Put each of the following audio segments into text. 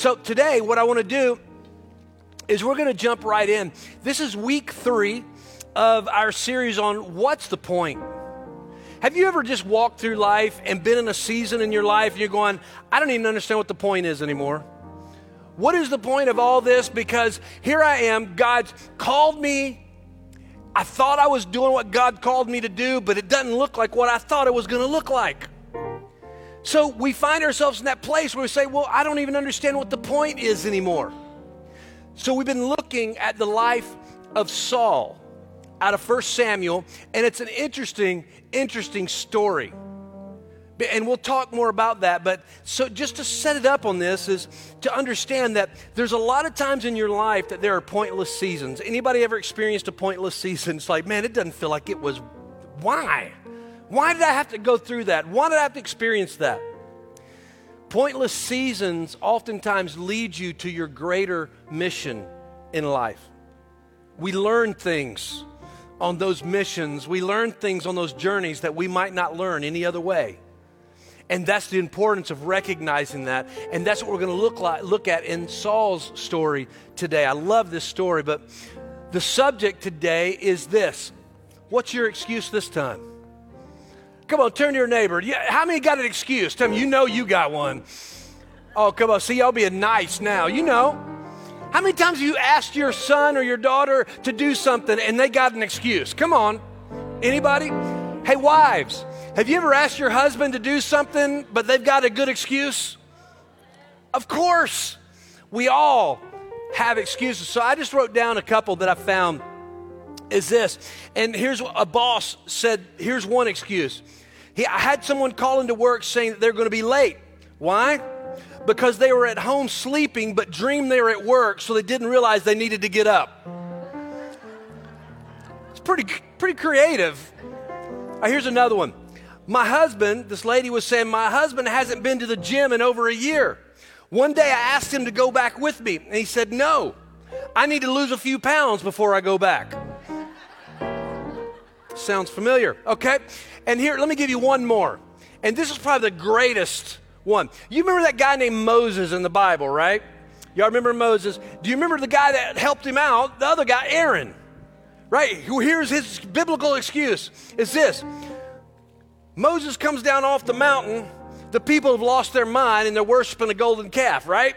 So today, what I want to do is we're going to jump right in. This is week three of our series on what's the point. Have you ever just walked through life and been in a season in your life and you're going, I don't even understand what the point is anymore? What is the point of all this? Because here I am, God's called me. I thought I was doing what God called me to do, but it doesn't look like what I thought it was going to look like. So we find ourselves in that place where we say, Well, I don't even understand what the point is anymore. So we've been looking at the life of Saul out of 1 Samuel, and it's an interesting, interesting story. And we'll talk more about that, but so just to set it up on this is to understand that there's a lot of times in your life that there are pointless seasons. Anybody ever experienced a pointless season? It's like, man, it doesn't feel like it was. Why? Why did I have to go through that? Why did I have to experience that? Pointless seasons oftentimes lead you to your greater mission in life. We learn things on those missions, we learn things on those journeys that we might not learn any other way. And that's the importance of recognizing that. And that's what we're going to look, like, look at in Saul's story today. I love this story, but the subject today is this What's your excuse this time? Come on, turn to your neighbor. How many got an excuse? Tell me, you know you got one. Oh, come on. See, y'all being nice now. You know. How many times have you asked your son or your daughter to do something and they got an excuse? Come on. Anybody? Hey, wives, have you ever asked your husband to do something but they've got a good excuse? Of course. We all have excuses. So I just wrote down a couple that I found is this. And here's a boss said, here's one excuse. He, I had someone call into work saying that they're going to be late. Why? Because they were at home sleeping but dreamed they were at work, so they didn't realize they needed to get up. It's pretty, pretty creative. Right, here's another one. My husband, this lady was saying, my husband hasn't been to the gym in over a year. One day I asked him to go back with me, and he said, No, I need to lose a few pounds before I go back. Sounds familiar. Okay. And here, let me give you one more. And this is probably the greatest one. You remember that guy named Moses in the Bible, right? Y'all remember Moses? Do you remember the guy that helped him out? The other guy, Aaron. Right? Who here's his biblical excuse. Is this Moses comes down off the mountain. The people have lost their mind and they're worshiping a golden calf, right?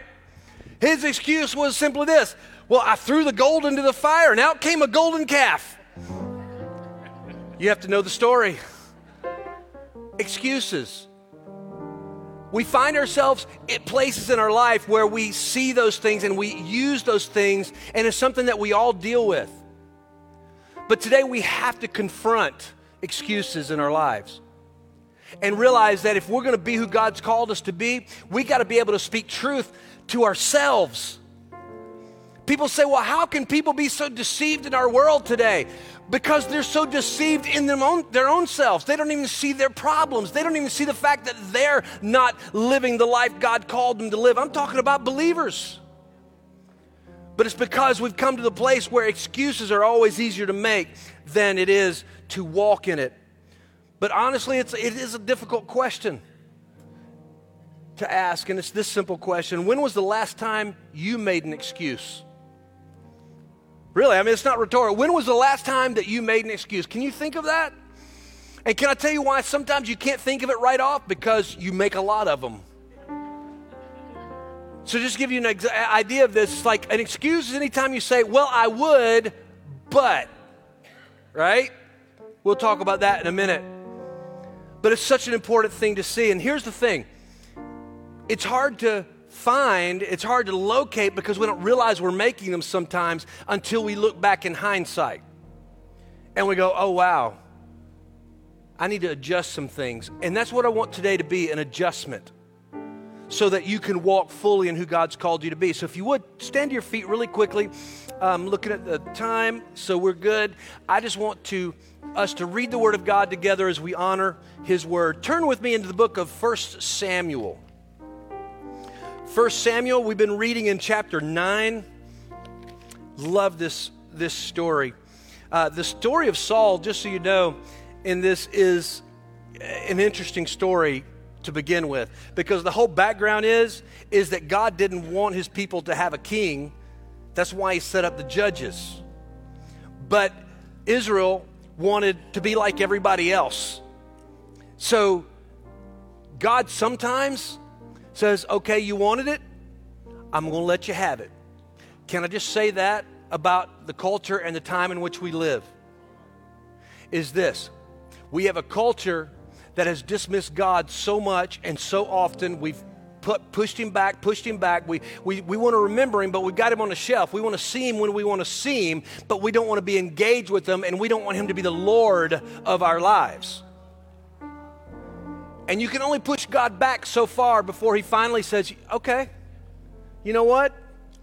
His excuse was simply this Well, I threw the gold into the fire and out came a golden calf. You have to know the story. Excuses. We find ourselves at places in our life where we see those things and we use those things, and it's something that we all deal with. But today we have to confront excuses in our lives and realize that if we're going to be who God's called us to be, we got to be able to speak truth to ourselves. People say, well, how can people be so deceived in our world today? Because they're so deceived in their own, their own selves. They don't even see their problems. They don't even see the fact that they're not living the life God called them to live. I'm talking about believers. But it's because we've come to the place where excuses are always easier to make than it is to walk in it. But honestly, it's, it is a difficult question to ask, and it's this simple question When was the last time you made an excuse? Really, I mean, it's not rhetorical. When was the last time that you made an excuse? Can you think of that? And can I tell you why sometimes you can't think of it right off? Because you make a lot of them. So, just give you an ex- idea of this, like an excuse is anytime you say, Well, I would, but, right? We'll talk about that in a minute. But it's such an important thing to see. And here's the thing it's hard to find, it's hard to locate because we don't realize we're making them sometimes until we look back in hindsight. And we go, oh, wow, I need to adjust some things. And that's what I want today to be an adjustment so that you can walk fully in who God's called you to be. So if you would, stand to your feet really quickly. Um, looking at the time, so we're good. I just want to us to read the Word of God together as we honor His Word. Turn with me into the book of First Samuel. First Samuel, we've been reading in chapter 9. Love this, this story. Uh, the story of Saul, just so you know, in this is an interesting story. to begin with because the whole background is is that God didn't want his people to have a king. That's why he set up the judges. But Israel wanted to be like everybody else. So God sometimes says, "Okay, you wanted it? I'm going to let you have it." Can I just say that about the culture and the time in which we live? Is this. We have a culture that has dismissed God so much and so often. We've put, pushed him back, pushed him back. We, we, we want to remember him, but we've got him on the shelf. We want to see him when we want to see him, but we don't want to be engaged with him, and we don't want him to be the Lord of our lives. And you can only push God back so far before he finally says, okay, you know what?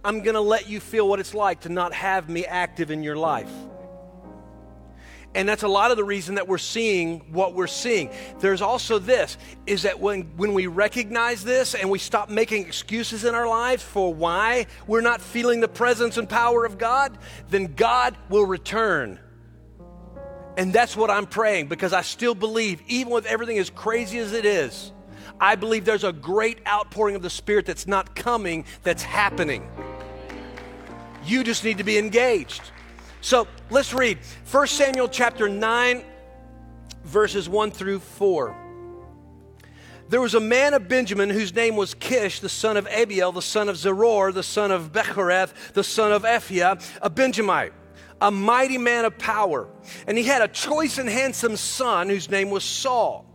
I'm going to let you feel what it's like to not have me active in your life. And that's a lot of the reason that we're seeing what we're seeing. There's also this is that when, when we recognize this and we stop making excuses in our lives for why we're not feeling the presence and power of God, then God will return. And that's what I'm praying because I still believe, even with everything as crazy as it is, I believe there's a great outpouring of the Spirit that's not coming, that's happening. You just need to be engaged. So let's read 1 Samuel chapter 9, verses 1 through 4. There was a man of Benjamin whose name was Kish, the son of Abiel, the son of Zeror, the son of Bechorath, the son of Aphiah, a Benjamite, a mighty man of power. And he had a choice and handsome son whose name was Saul.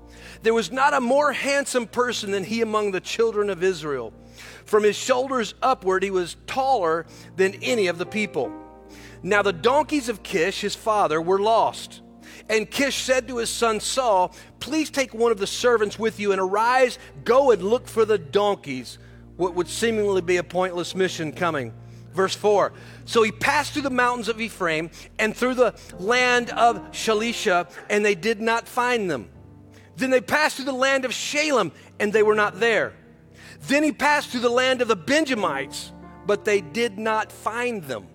There was not a more handsome person than he among the children of Israel. From his shoulders upward, he was taller than any of the people. Now the donkeys of Kish, his father, were lost. And Kish said to his son Saul, Please take one of the servants with you and arise, go and look for the donkeys. What would seemingly be a pointless mission coming. Verse 4 So he passed through the mountains of Ephraim and through the land of Shalisha, and they did not find them. Then they passed through the land of Shaalim, and they were not there. Then he passed through the land of the Benjamites, but they did not find them.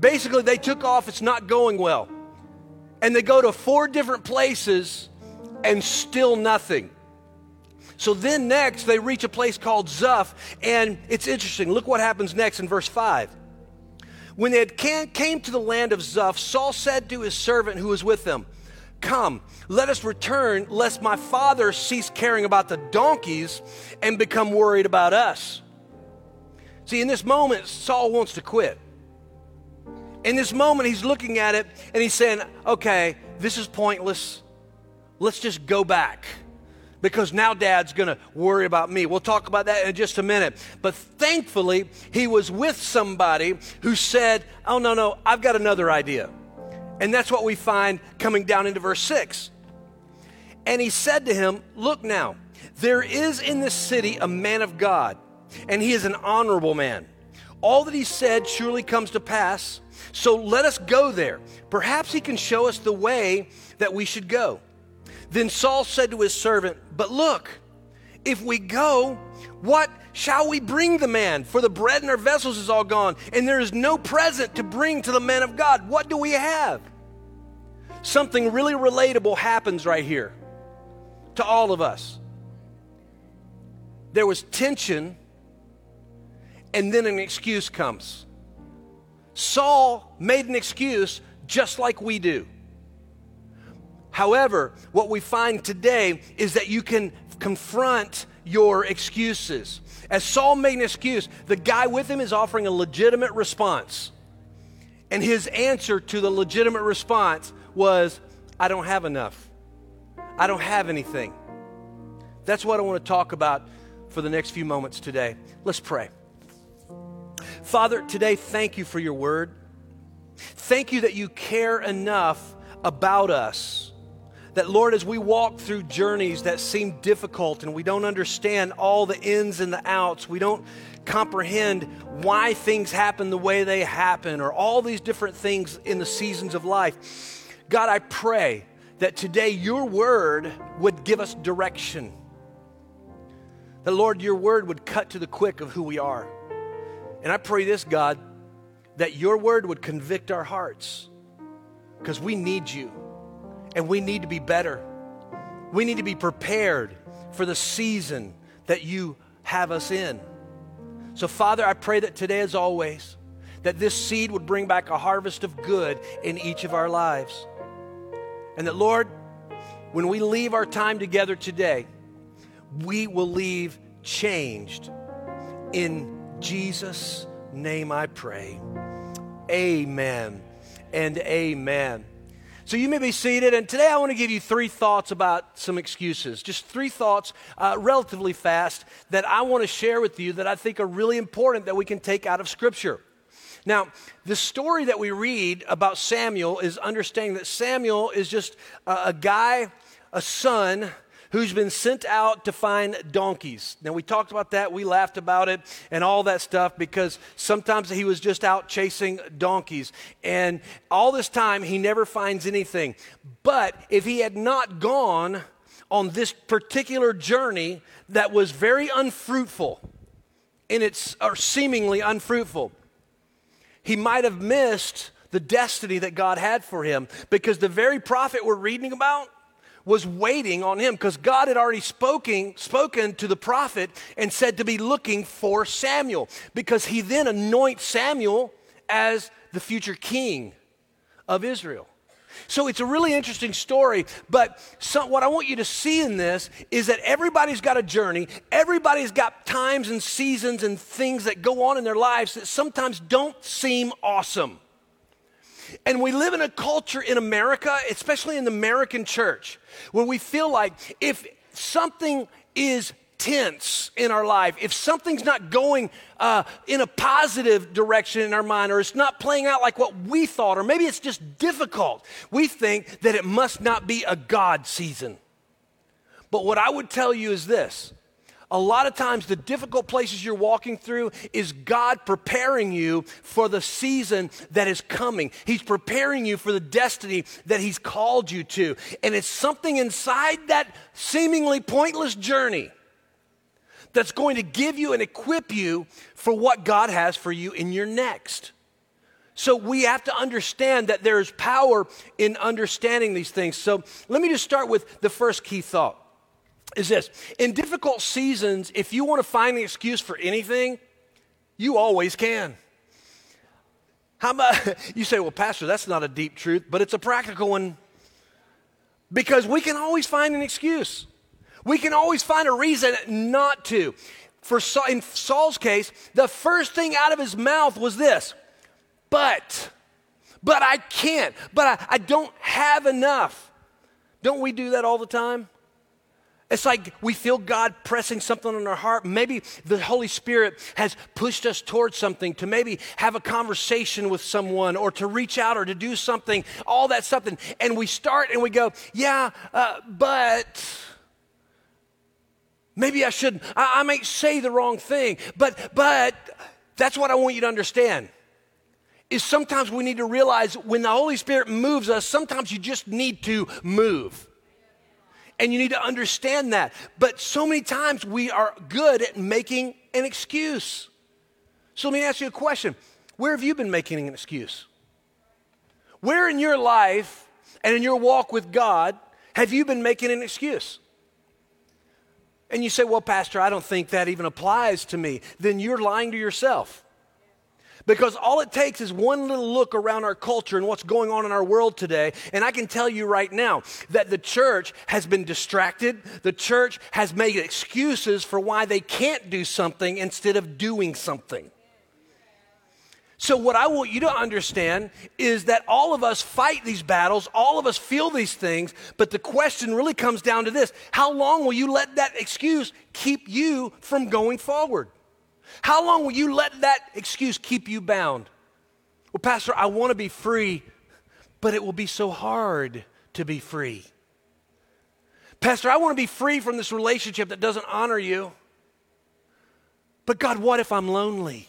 Basically, they took off, it's not going well. And they go to four different places and still nothing. So then next, they reach a place called Zuph, and it's interesting. Look what happens next in verse 5. When they had came to the land of Zuph, Saul said to his servant who was with them, Come, let us return, lest my father cease caring about the donkeys and become worried about us. See, in this moment, Saul wants to quit. In this moment, he's looking at it and he's saying, okay, this is pointless. Let's just go back because now dad's going to worry about me. We'll talk about that in just a minute. But thankfully, he was with somebody who said, oh, no, no, I've got another idea. And that's what we find coming down into verse 6. And he said to him, Look now, there is in this city a man of God, and he is an honorable man. All that he said surely comes to pass. So let us go there. Perhaps he can show us the way that we should go. Then Saul said to his servant, But look, if we go, what shall we bring the man? For the bread in our vessels is all gone, and there is no present to bring to the man of God. What do we have? Something really relatable happens right here to all of us. There was tension, and then an excuse comes. Saul made an excuse just like we do. However, what we find today is that you can confront your excuses. As Saul made an excuse, the guy with him is offering a legitimate response. And his answer to the legitimate response was, I don't have enough. I don't have anything. That's what I want to talk about for the next few moments today. Let's pray. Father, today, thank you for your word. Thank you that you care enough about us. That, Lord, as we walk through journeys that seem difficult and we don't understand all the ins and the outs, we don't comprehend why things happen the way they happen or all these different things in the seasons of life. God, I pray that today your word would give us direction. That, Lord, your word would cut to the quick of who we are. And I pray this, God, that your word would convict our hearts because we need you and we need to be better. We need to be prepared for the season that you have us in. So, Father, I pray that today, as always, that this seed would bring back a harvest of good in each of our lives. And that, Lord, when we leave our time together today, we will leave changed. In Jesus' name I pray. Amen and amen. So you may be seated, and today I want to give you three thoughts about some excuses. Just three thoughts, uh, relatively fast, that I want to share with you that I think are really important that we can take out of Scripture. Now, the story that we read about Samuel is understanding that Samuel is just a, a guy, a son who's been sent out to find donkeys. Now, we talked about that, we laughed about it, and all that stuff because sometimes he was just out chasing donkeys. And all this time, he never finds anything. But if he had not gone on this particular journey that was very unfruitful, in its, or seemingly unfruitful, he might have missed the destiny that God had for him because the very prophet we're reading about was waiting on him because God had already spoken, spoken to the prophet and said to be looking for Samuel because he then anoints Samuel as the future king of Israel. So it's a really interesting story, but some, what I want you to see in this is that everybody's got a journey. Everybody's got times and seasons and things that go on in their lives that sometimes don't seem awesome. And we live in a culture in America, especially in the American church, where we feel like if something is tense in our life, if something's not going uh, in a positive direction in our mind, or it's not playing out like what we thought, or maybe it's just difficult, we think that it must not be a God season. But what I would tell you is this a lot of times the difficult places you're walking through is God preparing you for the season that is coming. He's preparing you for the destiny that He's called you to. And it's something inside that seemingly pointless journey that's going to give you and equip you for what God has for you in your next. So we have to understand that there is power in understanding these things. So let me just start with the first key thought is this in difficult seasons, if you want to find an excuse for anything, you always can. How about you say, well, Pastor, that's not a deep truth, but it's a practical one because we can always find an excuse. We can always find a reason not to. For Saul, in Saul's case, the first thing out of his mouth was this, but, but I can't, but I, I don't have enough. Don't we do that all the time? It's like we feel God pressing something on our heart. Maybe the Holy Spirit has pushed us towards something to maybe have a conversation with someone or to reach out or to do something, all that something. And we start and we go, yeah, uh, but maybe I shouldn't. I, I might say the wrong thing, but, but that's what I want you to understand. Is sometimes we need to realize when the Holy Spirit moves us, sometimes you just need to move. And you need to understand that. But so many times we are good at making an excuse. So let me ask you a question Where have you been making an excuse? Where in your life and in your walk with God have you been making an excuse? And you say, Well, Pastor, I don't think that even applies to me. Then you're lying to yourself. Because all it takes is one little look around our culture and what's going on in our world today. And I can tell you right now that the church has been distracted. The church has made excuses for why they can't do something instead of doing something. So, what I want you to understand is that all of us fight these battles, all of us feel these things, but the question really comes down to this How long will you let that excuse keep you from going forward? How long will you let that excuse keep you bound? Well, Pastor, I want to be free, but it will be so hard to be free. Pastor, I want to be free from this relationship that doesn't honor you. But God, what if I'm lonely?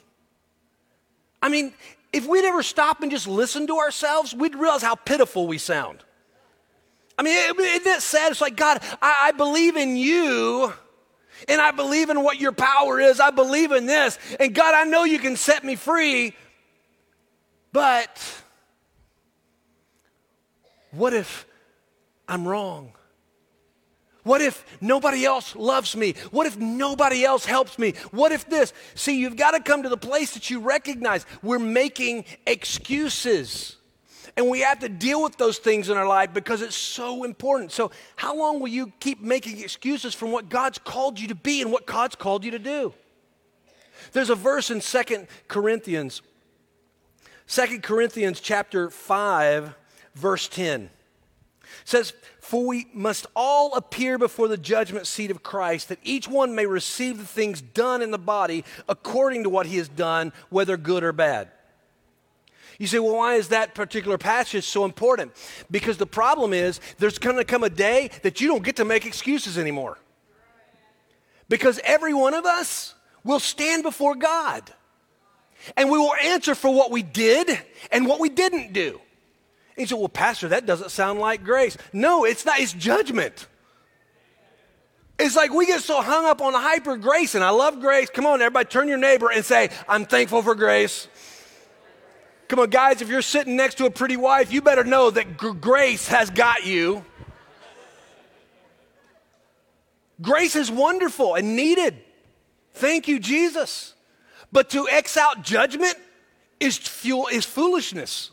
I mean, if we'd ever stop and just listen to ourselves, we'd realize how pitiful we sound. I mean, isn't that sad? It's like, God, I, I believe in you and I believe in what your power is. I believe in this. And God, I know you can set me free, but what if I'm wrong? What if nobody else loves me? What if nobody else helps me? What if this? See, you've got to come to the place that you recognize we're making excuses. And we have to deal with those things in our life because it's so important. So, how long will you keep making excuses from what God's called you to be and what God's called you to do? There's a verse in Second Corinthians, Second Corinthians chapter 5, verse 10 says, For we must all appear before the judgment seat of Christ, that each one may receive the things done in the body according to what he has done, whether good or bad. You say, well, why is that particular passage so important? Because the problem is there's going to come a day that you don't get to make excuses anymore. Because every one of us will stand before God and we will answer for what we did and what we didn't do. And you say, well, Pastor, that doesn't sound like grace. No, it's not, it's judgment. It's like we get so hung up on hyper grace, and I love grace. Come on, everybody, turn your neighbor and say, I'm thankful for grace. Come on, guys, if you're sitting next to a pretty wife, you better know that grace has got you. Grace is wonderful and needed. Thank you, Jesus. But to X out judgment is, fuel, is foolishness.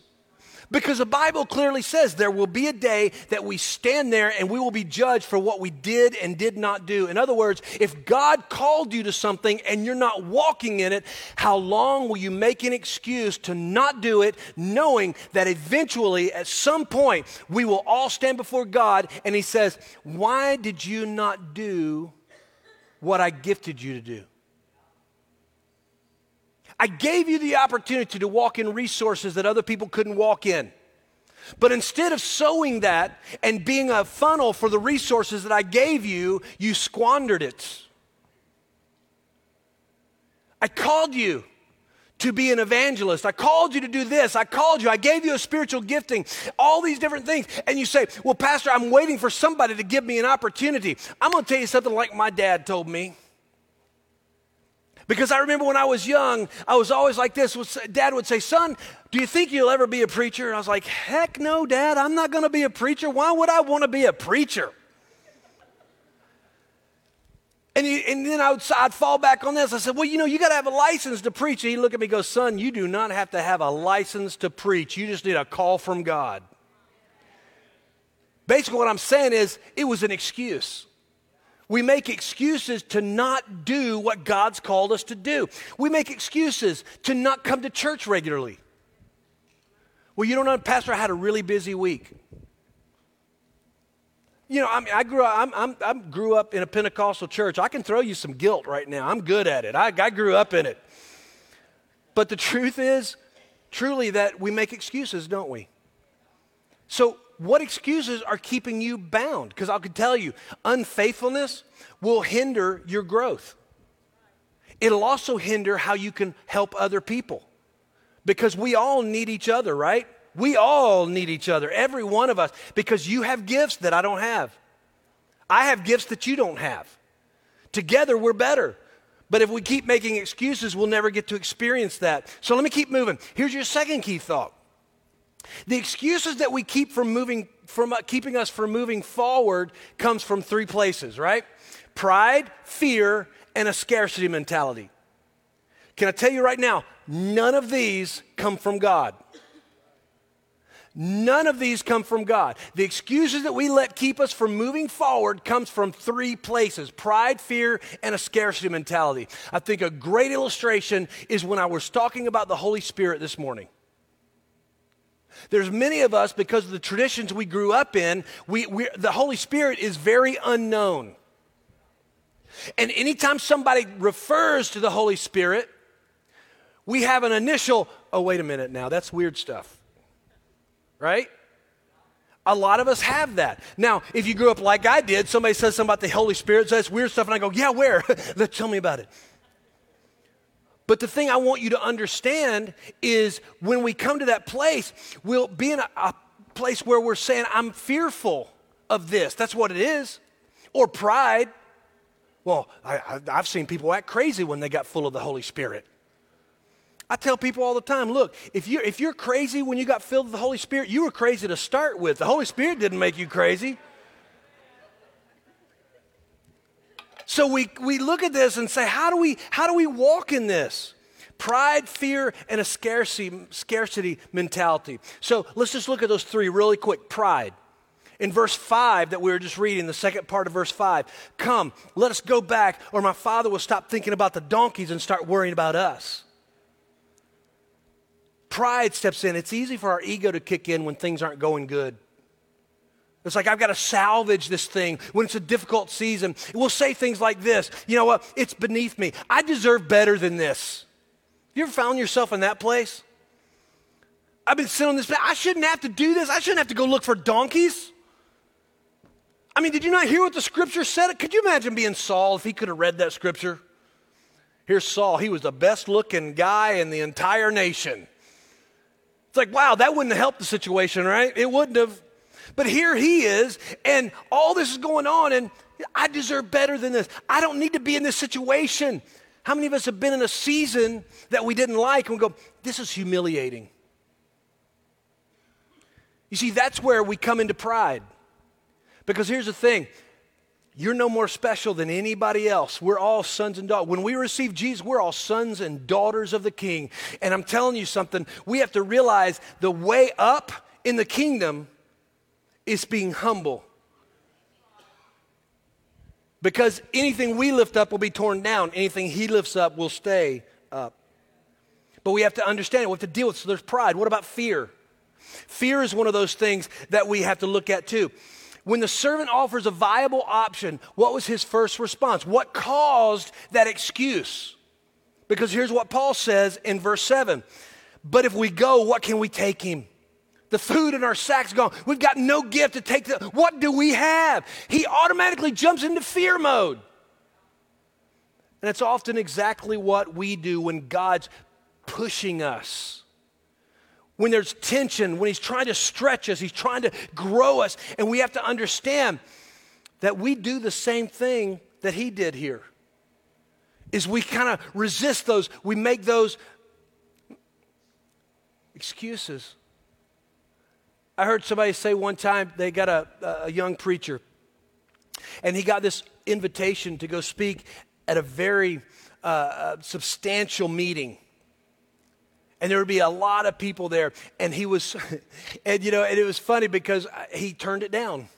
Because the Bible clearly says there will be a day that we stand there and we will be judged for what we did and did not do. In other words, if God called you to something and you're not walking in it, how long will you make an excuse to not do it, knowing that eventually, at some point, we will all stand before God and He says, Why did you not do what I gifted you to do? I gave you the opportunity to walk in resources that other people couldn't walk in. But instead of sowing that and being a funnel for the resources that I gave you, you squandered it. I called you to be an evangelist. I called you to do this. I called you. I gave you a spiritual gifting, all these different things. And you say, Well, Pastor, I'm waiting for somebody to give me an opportunity. I'm going to tell you something like my dad told me. Because I remember when I was young, I was always like this. Dad would say, Son, do you think you'll ever be a preacher? And I was like, Heck no, Dad, I'm not going to be a preacher. Why would I want to be a preacher? And, he, and then I would, I'd fall back on this. I said, Well, you know, you got to have a license to preach. And he'd look at me and go, Son, you do not have to have a license to preach. You just need a call from God. Basically, what I'm saying is, it was an excuse. We make excuses to not do what God's called us to do. We make excuses to not come to church regularly. Well, you don't know, Pastor, I had a really busy week. You know, I mean, I grew up, I'm, I'm, i grew up in a Pentecostal church. I can throw you some guilt right now. I'm good at it. I, I grew up in it. But the truth is, truly, that we make excuses, don't we? So what excuses are keeping you bound? Because I could tell you, unfaithfulness will hinder your growth. It'll also hinder how you can help other people. Because we all need each other, right? We all need each other, every one of us, because you have gifts that I don't have. I have gifts that you don't have. Together, we're better. But if we keep making excuses, we'll never get to experience that. So let me keep moving. Here's your second key thought the excuses that we keep from moving, from uh, keeping us from moving forward, comes from three places, right? Pride, fear, and a scarcity mentality. Can I tell you right now, none of these come from God. None of these come from God. The excuses that we let keep us from moving forward comes from three places pride, fear, and a scarcity mentality. I think a great illustration is when I was talking about the Holy Spirit this morning. There's many of us, because of the traditions we grew up in, we, we, the Holy Spirit is very unknown. And anytime somebody refers to the Holy Spirit, we have an initial, oh, wait a minute now, that's weird stuff. Right? A lot of us have that. Now, if you grew up like I did, somebody says something about the Holy Spirit, says weird stuff, and I go, yeah, where? Tell me about it. But the thing I want you to understand is when we come to that place, we'll be in a, a place where we're saying, I'm fearful of this. That's what it is. Or pride. Well, I, have seen people act crazy when they got full of the Holy Spirit. I tell people all the time look, if you're, if you're crazy when you got filled with the Holy Spirit, you were crazy to start with. The Holy Spirit didn't make you crazy. So we, we look at this and say, how do we, how do we walk in this? Pride, fear, and a scarcity, scarcity mentality. So let's just look at those three really quick. Pride. In verse 5 that we were just reading, the second part of verse 5, come, let us go back, or my father will stop thinking about the donkeys and start worrying about us. Pride steps in. It's easy for our ego to kick in when things aren't going good. It's like, I've got to salvage this thing when it's a difficult season. We'll say things like this You know what? It's beneath me. I deserve better than this. You ever found yourself in that place? I've been sitting on this, I shouldn't have to do this. I shouldn't have to go look for donkeys. I mean, did you not hear what the scripture said? Could you imagine being Saul if he could have read that scripture? Here's Saul. He was the best looking guy in the entire nation. It's like, wow, that wouldn't have helped the situation, right? It wouldn't have. But here he is, and all this is going on, and I deserve better than this. I don't need to be in this situation. How many of us have been in a season that we didn't like and we go, this is humiliating? You see, that's where we come into pride. Because here's the thing you're no more special than anybody else. We're all sons and daughters. When we receive Jesus, we're all sons and daughters of the King. And I'm telling you something, we have to realize the way up in the kingdom is being humble. Because anything we lift up will be torn down, anything he lifts up will stay up. But we have to understand it, we have to deal with it. So there's pride. What about fear? Fear is one of those things that we have to look at too. When the servant offers a viable option, what was his first response? What caused that excuse? Because here's what Paul says in verse 7 But if we go, what can we take him? The food in our sack's gone. We've got no gift to take. The, what do we have? He automatically jumps into fear mode. And it's often exactly what we do when God's pushing us. When there's tension, when He's trying to stretch us, He's trying to grow us. And we have to understand that we do the same thing that He did here. Is we kind of resist those, we make those excuses. I heard somebody say one time they got a, a young preacher, and he got this invitation to go speak at a very uh, uh, substantial meeting. And there would be a lot of people there. And he was, and you know, and it was funny because he turned it down.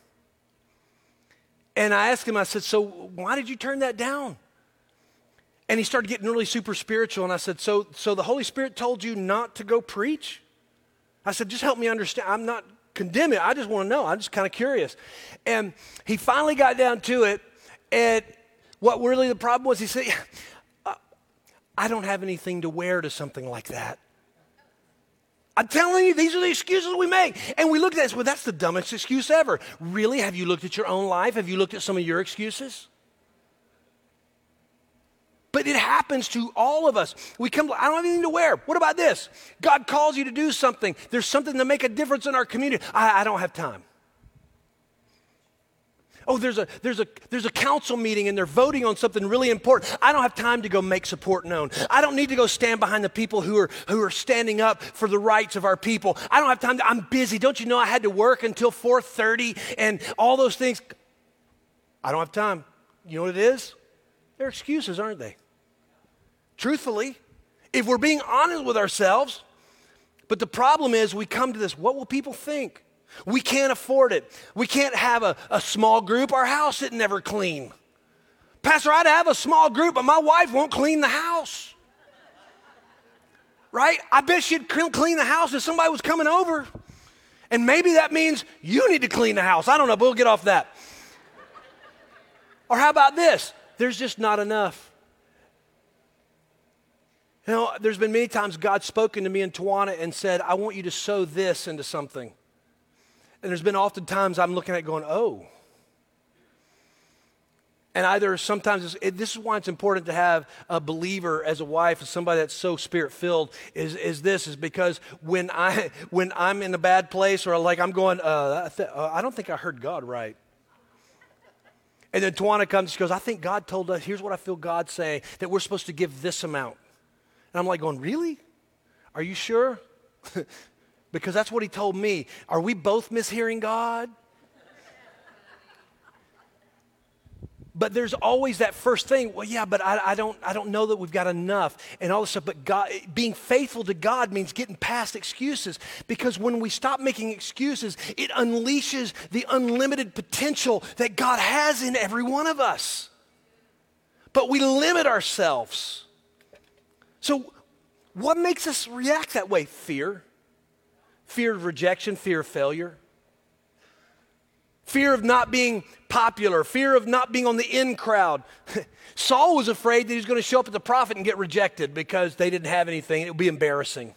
And I asked him, I said, So why did you turn that down? And he started getting really super spiritual. And I said, So, so the Holy Spirit told you not to go preach? I said, just help me understand. I'm not condemning. I just want to know. I'm just kind of curious. And he finally got down to it. And what really the problem was, he said, uh, I don't have anything to wear to something like that. I'm telling you, these are the excuses we make. And we look at this, well, that's the dumbest excuse ever. Really? Have you looked at your own life? Have you looked at some of your excuses? But it happens to all of us. We come, I don't have anything to wear. What about this? God calls you to do something. There's something to make a difference in our community. I, I don't have time. Oh, there's a, there's, a, there's a council meeting and they're voting on something really important. I don't have time to go make support known. I don't need to go stand behind the people who are, who are standing up for the rights of our people. I don't have time to, I'm busy. Don't you know I had to work until 4.30 and all those things? I don't have time. You know what it is? They're excuses, aren't they? Truthfully, if we're being honest with ourselves, but the problem is we come to this what will people think? We can't afford it. We can't have a, a small group. Our house isn't ever clean. Pastor, I'd have a small group, but my wife won't clean the house. Right? I bet she'd clean the house if somebody was coming over. And maybe that means you need to clean the house. I don't know, but we'll get off that. Or how about this? There's just not enough. You know, there's been many times God's spoken to me in Tawana and said, I want you to sow this into something. And there's been often times I'm looking at going, oh. And either sometimes it, this is why it's important to have a believer as a wife, as somebody that's so spirit filled. Is, is this is because when I when I'm in a bad place or like I'm going, uh, I, th- uh, I don't think I heard God right. And then Tawana comes she goes, I think God told us, here's what I feel God saying, that we're supposed to give this amount. And I'm like going, really? Are you sure? because that's what he told me. Are we both mishearing God? but there's always that first thing well yeah but I, I, don't i don't know that we've got enough and all this stuff but god being faithful to god means getting past excuses because when we stop making excuses it unleashes the unlimited potential that god has in every one of us but we limit ourselves so what makes us react that way fear fear of rejection fear of failure fear of not being popular, fear of not being on the in crowd. Saul was afraid that he was going to show up at the prophet and get rejected because they didn't have anything. It would be embarrassing.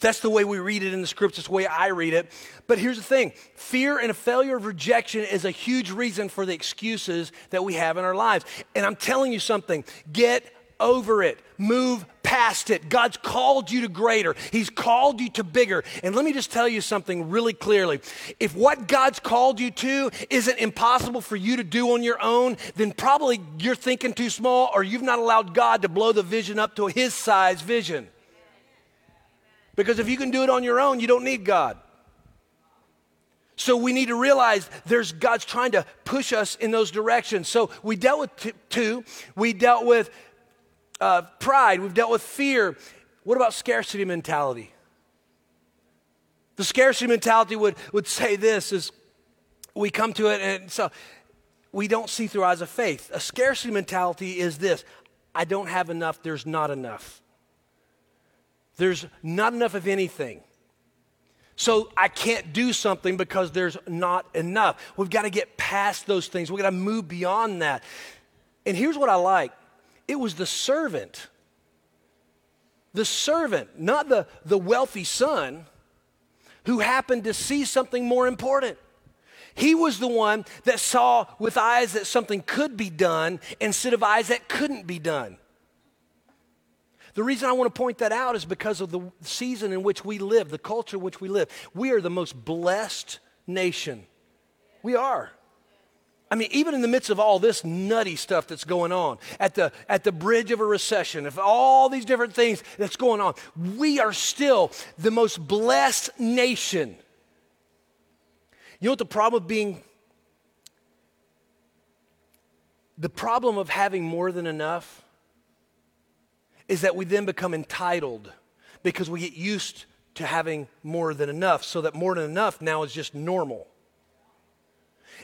That's the way we read it in the scripts. It's the way I read it. But here's the thing fear and a failure of rejection is a huge reason for the excuses that we have in our lives. And I'm telling you something get over it. Move past it. God's called you to greater. He's called you to bigger. And let me just tell you something really clearly. If what God's called you to isn't impossible for you to do on your own, then probably you're thinking too small or you've not allowed God to blow the vision up to his size vision. Because if you can do it on your own, you don't need God. So we need to realize there's God's trying to push us in those directions. So we dealt with t- two. We dealt with uh, pride, we've dealt with fear. What about scarcity mentality? The scarcity mentality would, would say this is we come to it and so we don't see through eyes of faith. A scarcity mentality is this I don't have enough, there's not enough. There's not enough of anything. So I can't do something because there's not enough. We've got to get past those things. We've got to move beyond that. And here's what I like it was the servant. The servant, not the, the wealthy son, who happened to see something more important. He was the one that saw with eyes that something could be done instead of eyes that couldn't be done. The reason I want to point that out is because of the season in which we live, the culture in which we live. We are the most blessed nation. We are. I mean, even in the midst of all this nutty stuff that's going on, at the, at the bridge of a recession, of all these different things that's going on, we are still the most blessed nation. You know what the problem of being, the problem of having more than enough is that we then become entitled because we get used to having more than enough, so that more than enough now is just normal.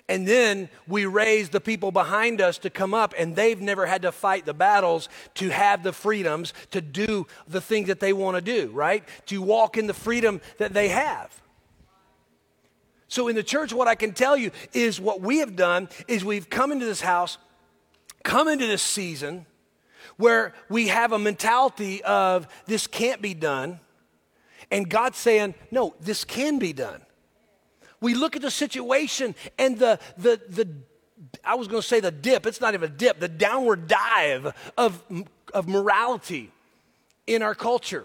And then we raise the people behind us to come up, and they've never had to fight the battles to have the freedoms to do the things that they want to do, right? To walk in the freedom that they have. So in the church, what I can tell you is what we have done is we've come into this house, come into this season where we have a mentality of this can't be done, and God's saying, no, this can be done. We look at the situation and the, the, the I was going to say the dip, it's not even a dip, the downward dive of, of morality in our culture.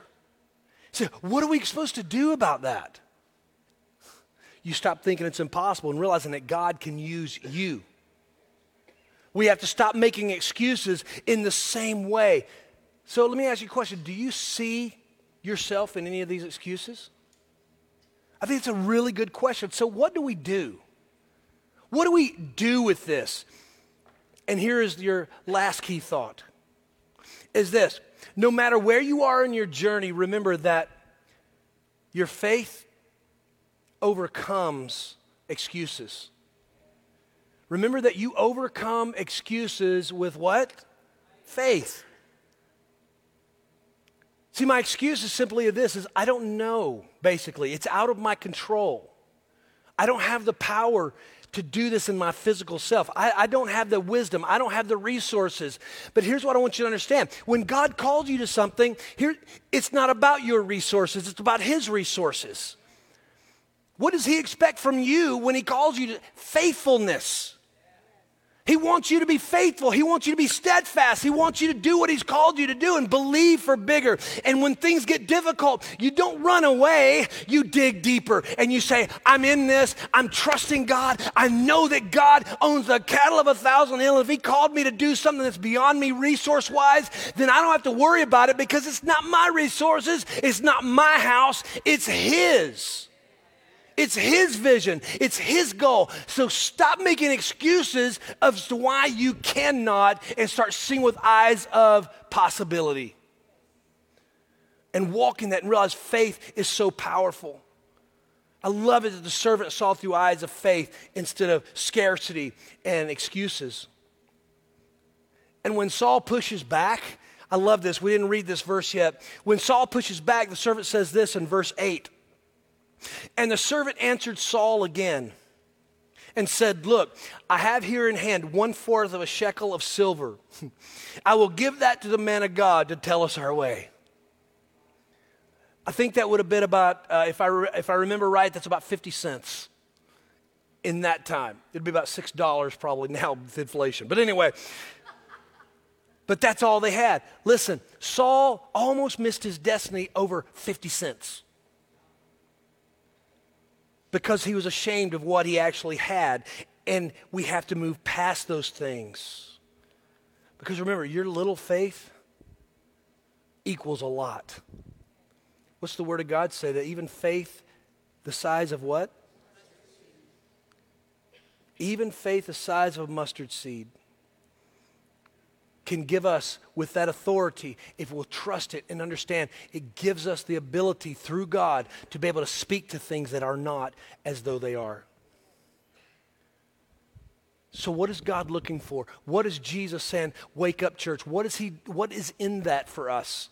So, what are we supposed to do about that? You stop thinking it's impossible and realizing that God can use you. We have to stop making excuses in the same way. So, let me ask you a question Do you see yourself in any of these excuses? I think it's a really good question. So, what do we do? What do we do with this? And here is your last key thought is this no matter where you are in your journey, remember that your faith overcomes excuses. Remember that you overcome excuses with what? Faith. See, my excuse is simply this is I don't know, basically. It's out of my control. I don't have the power to do this in my physical self. I, I, don't have the wisdom. I don't have the resources. But here's what I want you to understand. When God called you to something, here it's not about your resources, it's about his resources. What does he expect from you when he calls you to faithfulness? He wants you to be faithful. He wants you to be steadfast. He wants you to do what He's called you to do and believe for bigger. And when things get difficult, you don't run away. You dig deeper and you say, I'm in this. I'm trusting God. I know that God owns the cattle of a thousand hills. If He called me to do something that's beyond me resource wise, then I don't have to worry about it because it's not my resources. It's not my house. It's His. It's His vision, it's His goal. So stop making excuses as to why you cannot and start seeing with eyes of possibility. And walk in that and realize faith is so powerful. I love it that the servant saw through eyes of faith instead of scarcity and excuses. And when Saul pushes back, I love this. We didn't read this verse yet. When Saul pushes back, the servant says this in verse 8. And the servant answered Saul again and said, Look, I have here in hand one fourth of a shekel of silver. I will give that to the man of God to tell us our way. I think that would have been about, uh, if, I re- if I remember right, that's about 50 cents in that time. It'd be about $6 probably now with inflation. But anyway, but that's all they had. Listen, Saul almost missed his destiny over 50 cents because he was ashamed of what he actually had. And we have to move past those things. Because remember, your little faith equals a lot. What's the Word of God say? That even faith the size of what? Even faith the size of a mustard seed can give us with that authority, if we'll trust it and understand, it gives us the ability through God to be able to speak to things that are not as though they are. So what is God looking for? What is Jesus saying, wake up church? What is he what is in that for us?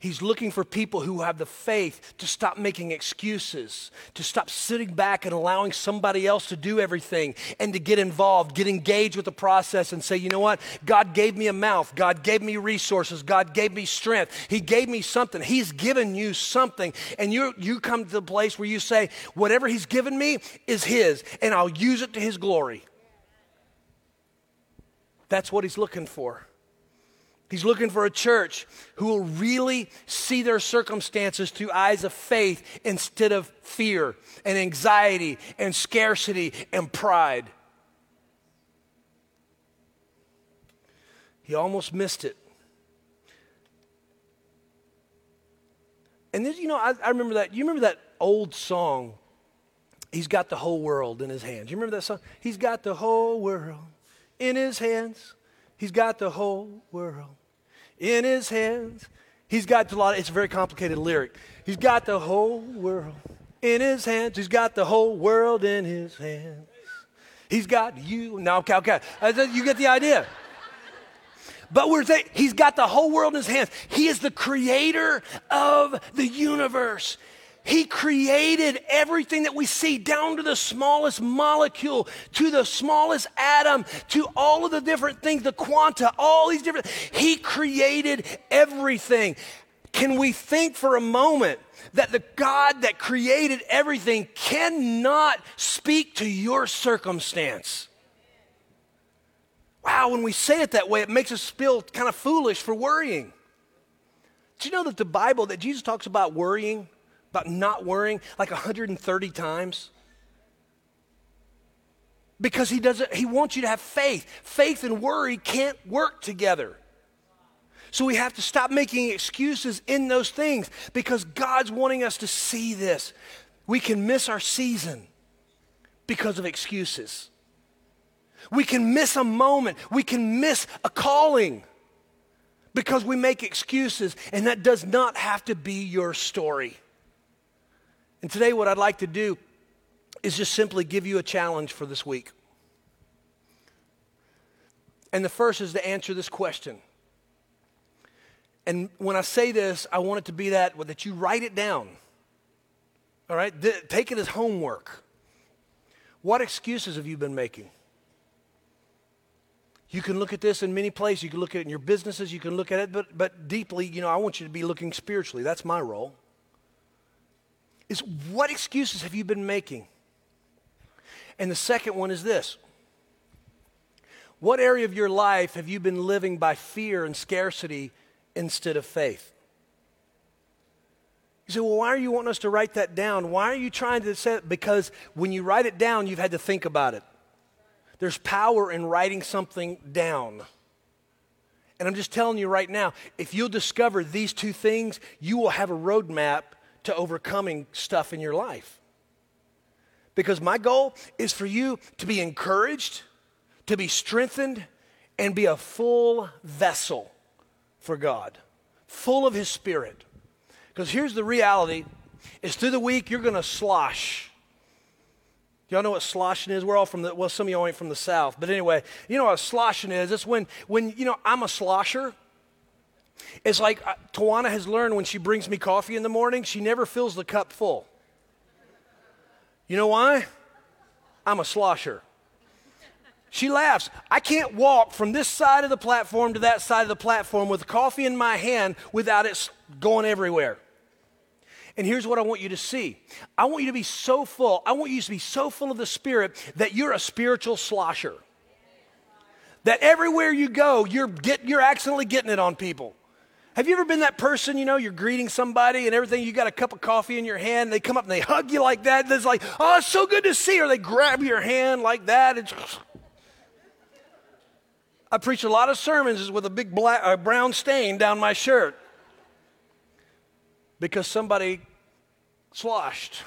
He's looking for people who have the faith to stop making excuses, to stop sitting back and allowing somebody else to do everything, and to get involved, get engaged with the process and say, you know what? God gave me a mouth. God gave me resources. God gave me strength. He gave me something. He's given you something. And you, you come to the place where you say, whatever He's given me is His, and I'll use it to His glory. That's what He's looking for. He's looking for a church who will really see their circumstances through eyes of faith instead of fear and anxiety and scarcity and pride. He almost missed it. And then, you know, I, I, remember that. You remember that old song, He's Got the Whole World in His Hands. You remember that song? He's got the whole world in His hands. He's got the whole world in his hands. He's got a lot, of, it's a very complicated lyric. He's got the whole world in his hands. He's got the whole world in his hands. He's got you. Now, okay, okay. Uh, you get the idea. But we're saying he's got the whole world in his hands. He is the creator of the universe. He created everything that we see down to the smallest molecule, to the smallest atom, to all of the different things, the quanta, all these different. He created everything. Can we think for a moment that the God that created everything cannot speak to your circumstance? Wow, when we say it that way, it makes us feel kind of foolish for worrying. Do you know that the Bible, that Jesus talks about worrying? About not worrying like 130 times? Because he doesn't he wants you to have faith. Faith and worry can't work together. So we have to stop making excuses in those things because God's wanting us to see this. We can miss our season because of excuses. We can miss a moment. We can miss a calling because we make excuses, and that does not have to be your story. And today, what I'd like to do is just simply give you a challenge for this week. And the first is to answer this question. And when I say this, I want it to be that, that you write it down. All right? take it as homework. What excuses have you been making? You can look at this in many places. You can look at it in your businesses. You can look at it, but, but deeply, you know, I want you to be looking spiritually. That's my role is what excuses have you been making? And the second one is this What area of your life have you been living by fear and scarcity instead of faith? You say, well, why are you wanting us to write that down? Why are you trying to say it? Because when you write it down, you've had to think about it. There's power in writing something down. And I'm just telling you right now, if you'll discover these two things, you will have a roadmap to overcoming stuff in your life. Because my goal is for you to be encouraged, to be strengthened, and be a full vessel for God, full of His Spirit. Because here's the reality is through the week you're going to slosh. Y'all know what sloshing is? We're all from the, well, some of y'all ain't from the South. But anyway, you know what sloshing is? It's when, when you know, I'm a slosher. It's like uh, Tawana has learned when she brings me coffee in the morning, she never fills the cup full. You know why? I'm a slosher. She laughs. I can't walk from this side of the platform to that side of the platform with coffee in my hand without it going everywhere. And here's what I want you to see I want you to be so full, I want you to be so full of the Spirit that you're a spiritual slosher. That everywhere you go, you're, get, you're accidentally getting it on people. Have you ever been that person, you know, you're greeting somebody and everything, you got a cup of coffee in your hand, and they come up and they hug you like that, it's like, oh, it's so good to see, you. or they grab your hand like that. It's, I preach a lot of sermons with a big black, uh, brown stain down my shirt because somebody sloshed.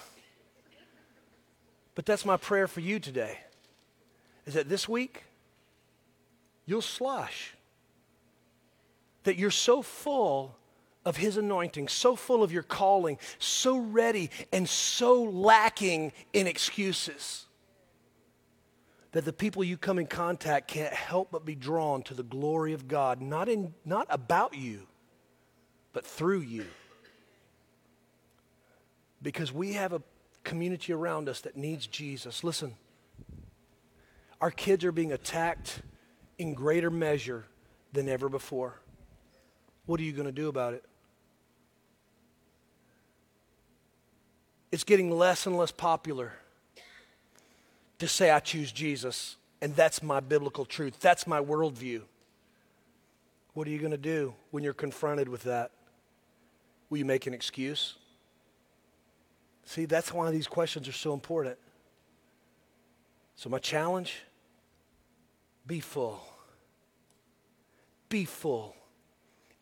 But that's my prayer for you today is that this week you'll slosh. That you're so full of His anointing, so full of your calling, so ready and so lacking in excuses that the people you come in contact can't help but be drawn to the glory of God, not, in, not about you, but through you because we have a community around us that needs Jesus. Listen, our kids are being attacked in greater measure than ever before. What are you going to do about it? It's getting less and less popular to say, I choose Jesus, and that's my biblical truth. That's my worldview. What are you going to do when you're confronted with that? Will you make an excuse? See, that's why these questions are so important. So, my challenge be full. Be full.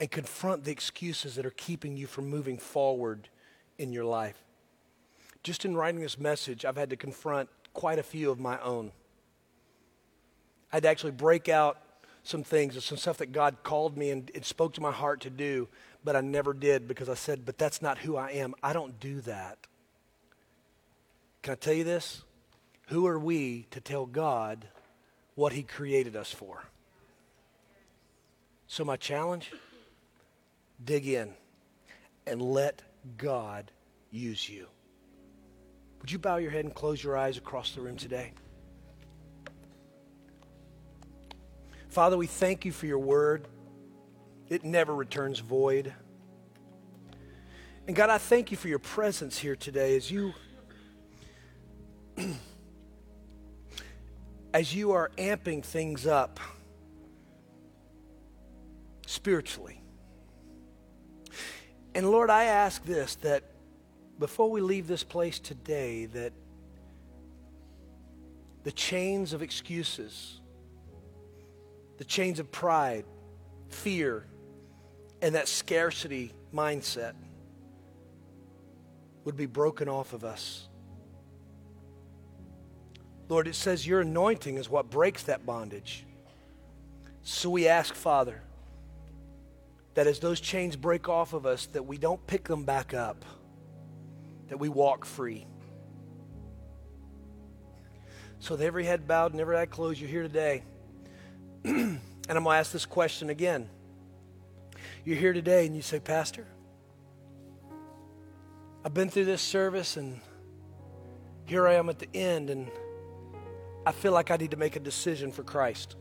And confront the excuses that are keeping you from moving forward in your life. Just in writing this message, I've had to confront quite a few of my own. I had to actually break out some things, some stuff that God called me and it spoke to my heart to do, but I never did because I said, but that's not who I am. I don't do that. Can I tell you this? Who are we to tell God what He created us for? So, my challenge dig in and let God use you. Would you bow your head and close your eyes across the room today? Father, we thank you for your word. It never returns void. And God, I thank you for your presence here today as you as you are amping things up spiritually. And Lord, I ask this that before we leave this place today, that the chains of excuses, the chains of pride, fear, and that scarcity mindset would be broken off of us. Lord, it says your anointing is what breaks that bondage. So we ask, Father, that as those chains break off of us, that we don't pick them back up, that we walk free. So, with every head bowed and every eye closed, you're here today. and I'm going to ask this question again. You're here today and you say, Pastor, I've been through this service and here I am at the end, and I feel like I need to make a decision for Christ.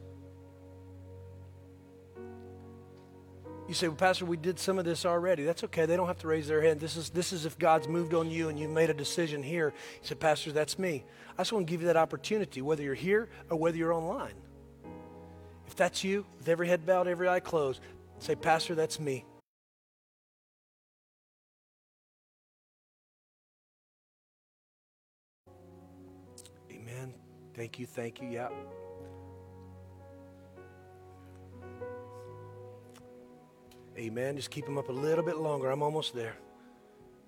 You say, well, Pastor, we did some of this already. That's okay. They don't have to raise their hand. This is, this is if God's moved on you and you made a decision here. You said, Pastor, that's me. I just want to give you that opportunity, whether you're here or whether you're online. If that's you, with every head bowed, every eye closed, say, Pastor, that's me. Amen. Thank you, thank you. Yeah. Amen. Just keep them up a little bit longer. I'm almost there.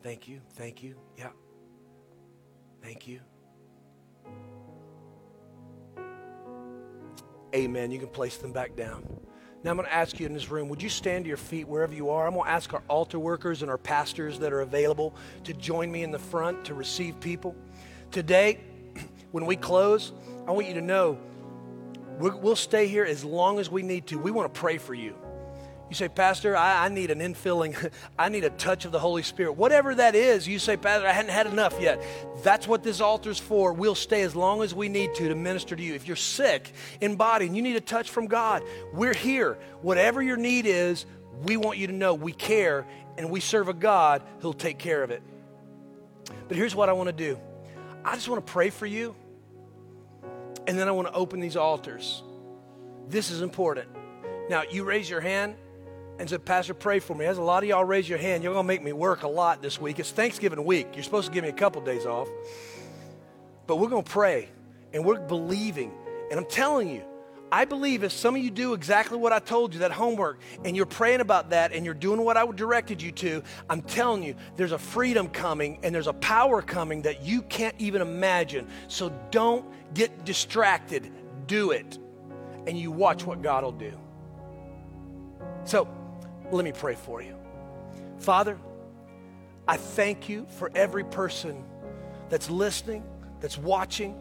Thank you. Thank you. Yeah. Thank you. Amen. You can place them back down. Now I'm going to ask you in this room, would you stand to your feet wherever you are? I'm going to ask our altar workers and our pastors that are available to join me in the front to receive people. Today, when we close, I want you to know we'll stay here as long as we need to. We want to pray for you. You say, Pastor, I, I, need an infilling. I need a touch of the Holy Spirit. Whatever that is, you say, Pastor, I hadn't had enough yet. That's what this altar's for. We'll stay as long as we need to to minister to you. If you're sick in body and you need a touch from God, we're here. Whatever your need is, we want you to know we care and we serve a God who'll take care of it. But here's what I want to do I just want to pray for you, and then I want to open these altars. This is important. Now, you raise your hand and said, Pastor, pray for me. As a lot of y'all raise your hand, you're going to make me work a lot this week. It's Thanksgiving week. You're supposed to give me a couple days off. But we're going to pray and we're believing. And I'm telling you, I believe if some of you do exactly what I told you, that homework, and you're praying about that and you're doing what I directed you to, I'm telling you, there's a freedom coming and there's a power coming that you can't even imagine. So don't get distracted. Do it. And you watch what God will do. So, let me pray for you. Father, I thank you for every person that's listening, that's watching.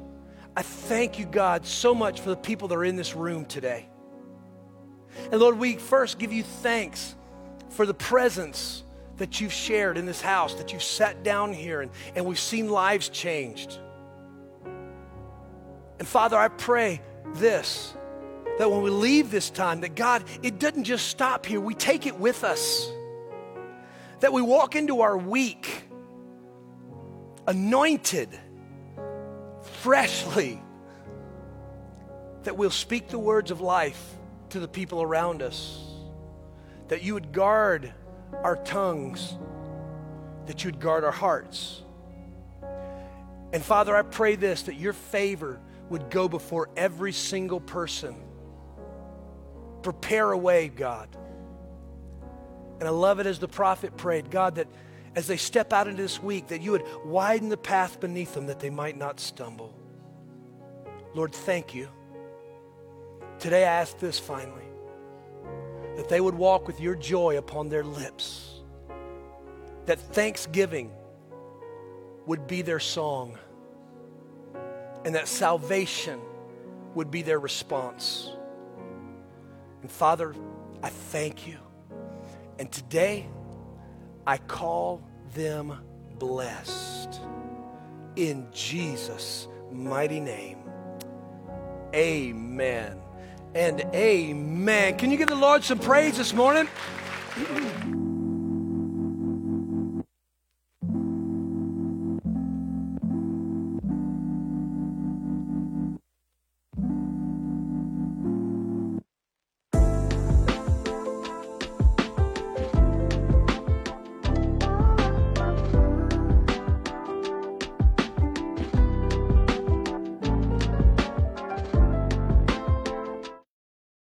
I thank you, God, so much for the people that are in this room today. And Lord, we first give you thanks for the presence that you've shared in this house, that you've sat down here and, and we've seen lives changed. And Father, I pray this that when we leave this time, that God, it doesn't just stop here, we take it with us. That we walk into our week anointed, freshly, that we'll speak the words of life to the people around us, that you would guard our tongues, that you'd guard our hearts. And Father, I pray this that your favor would go before every single person Prepare a way, God. And I love it as the prophet prayed, God, that as they step out into this week, that you would widen the path beneath them that they might not stumble. Lord, thank you. Today I ask this finally that they would walk with your joy upon their lips, that thanksgiving would be their song, and that salvation would be their response. And Father, I thank you. And today, I call them blessed. In Jesus' mighty name. Amen and amen. Can you give the Lord some praise this morning?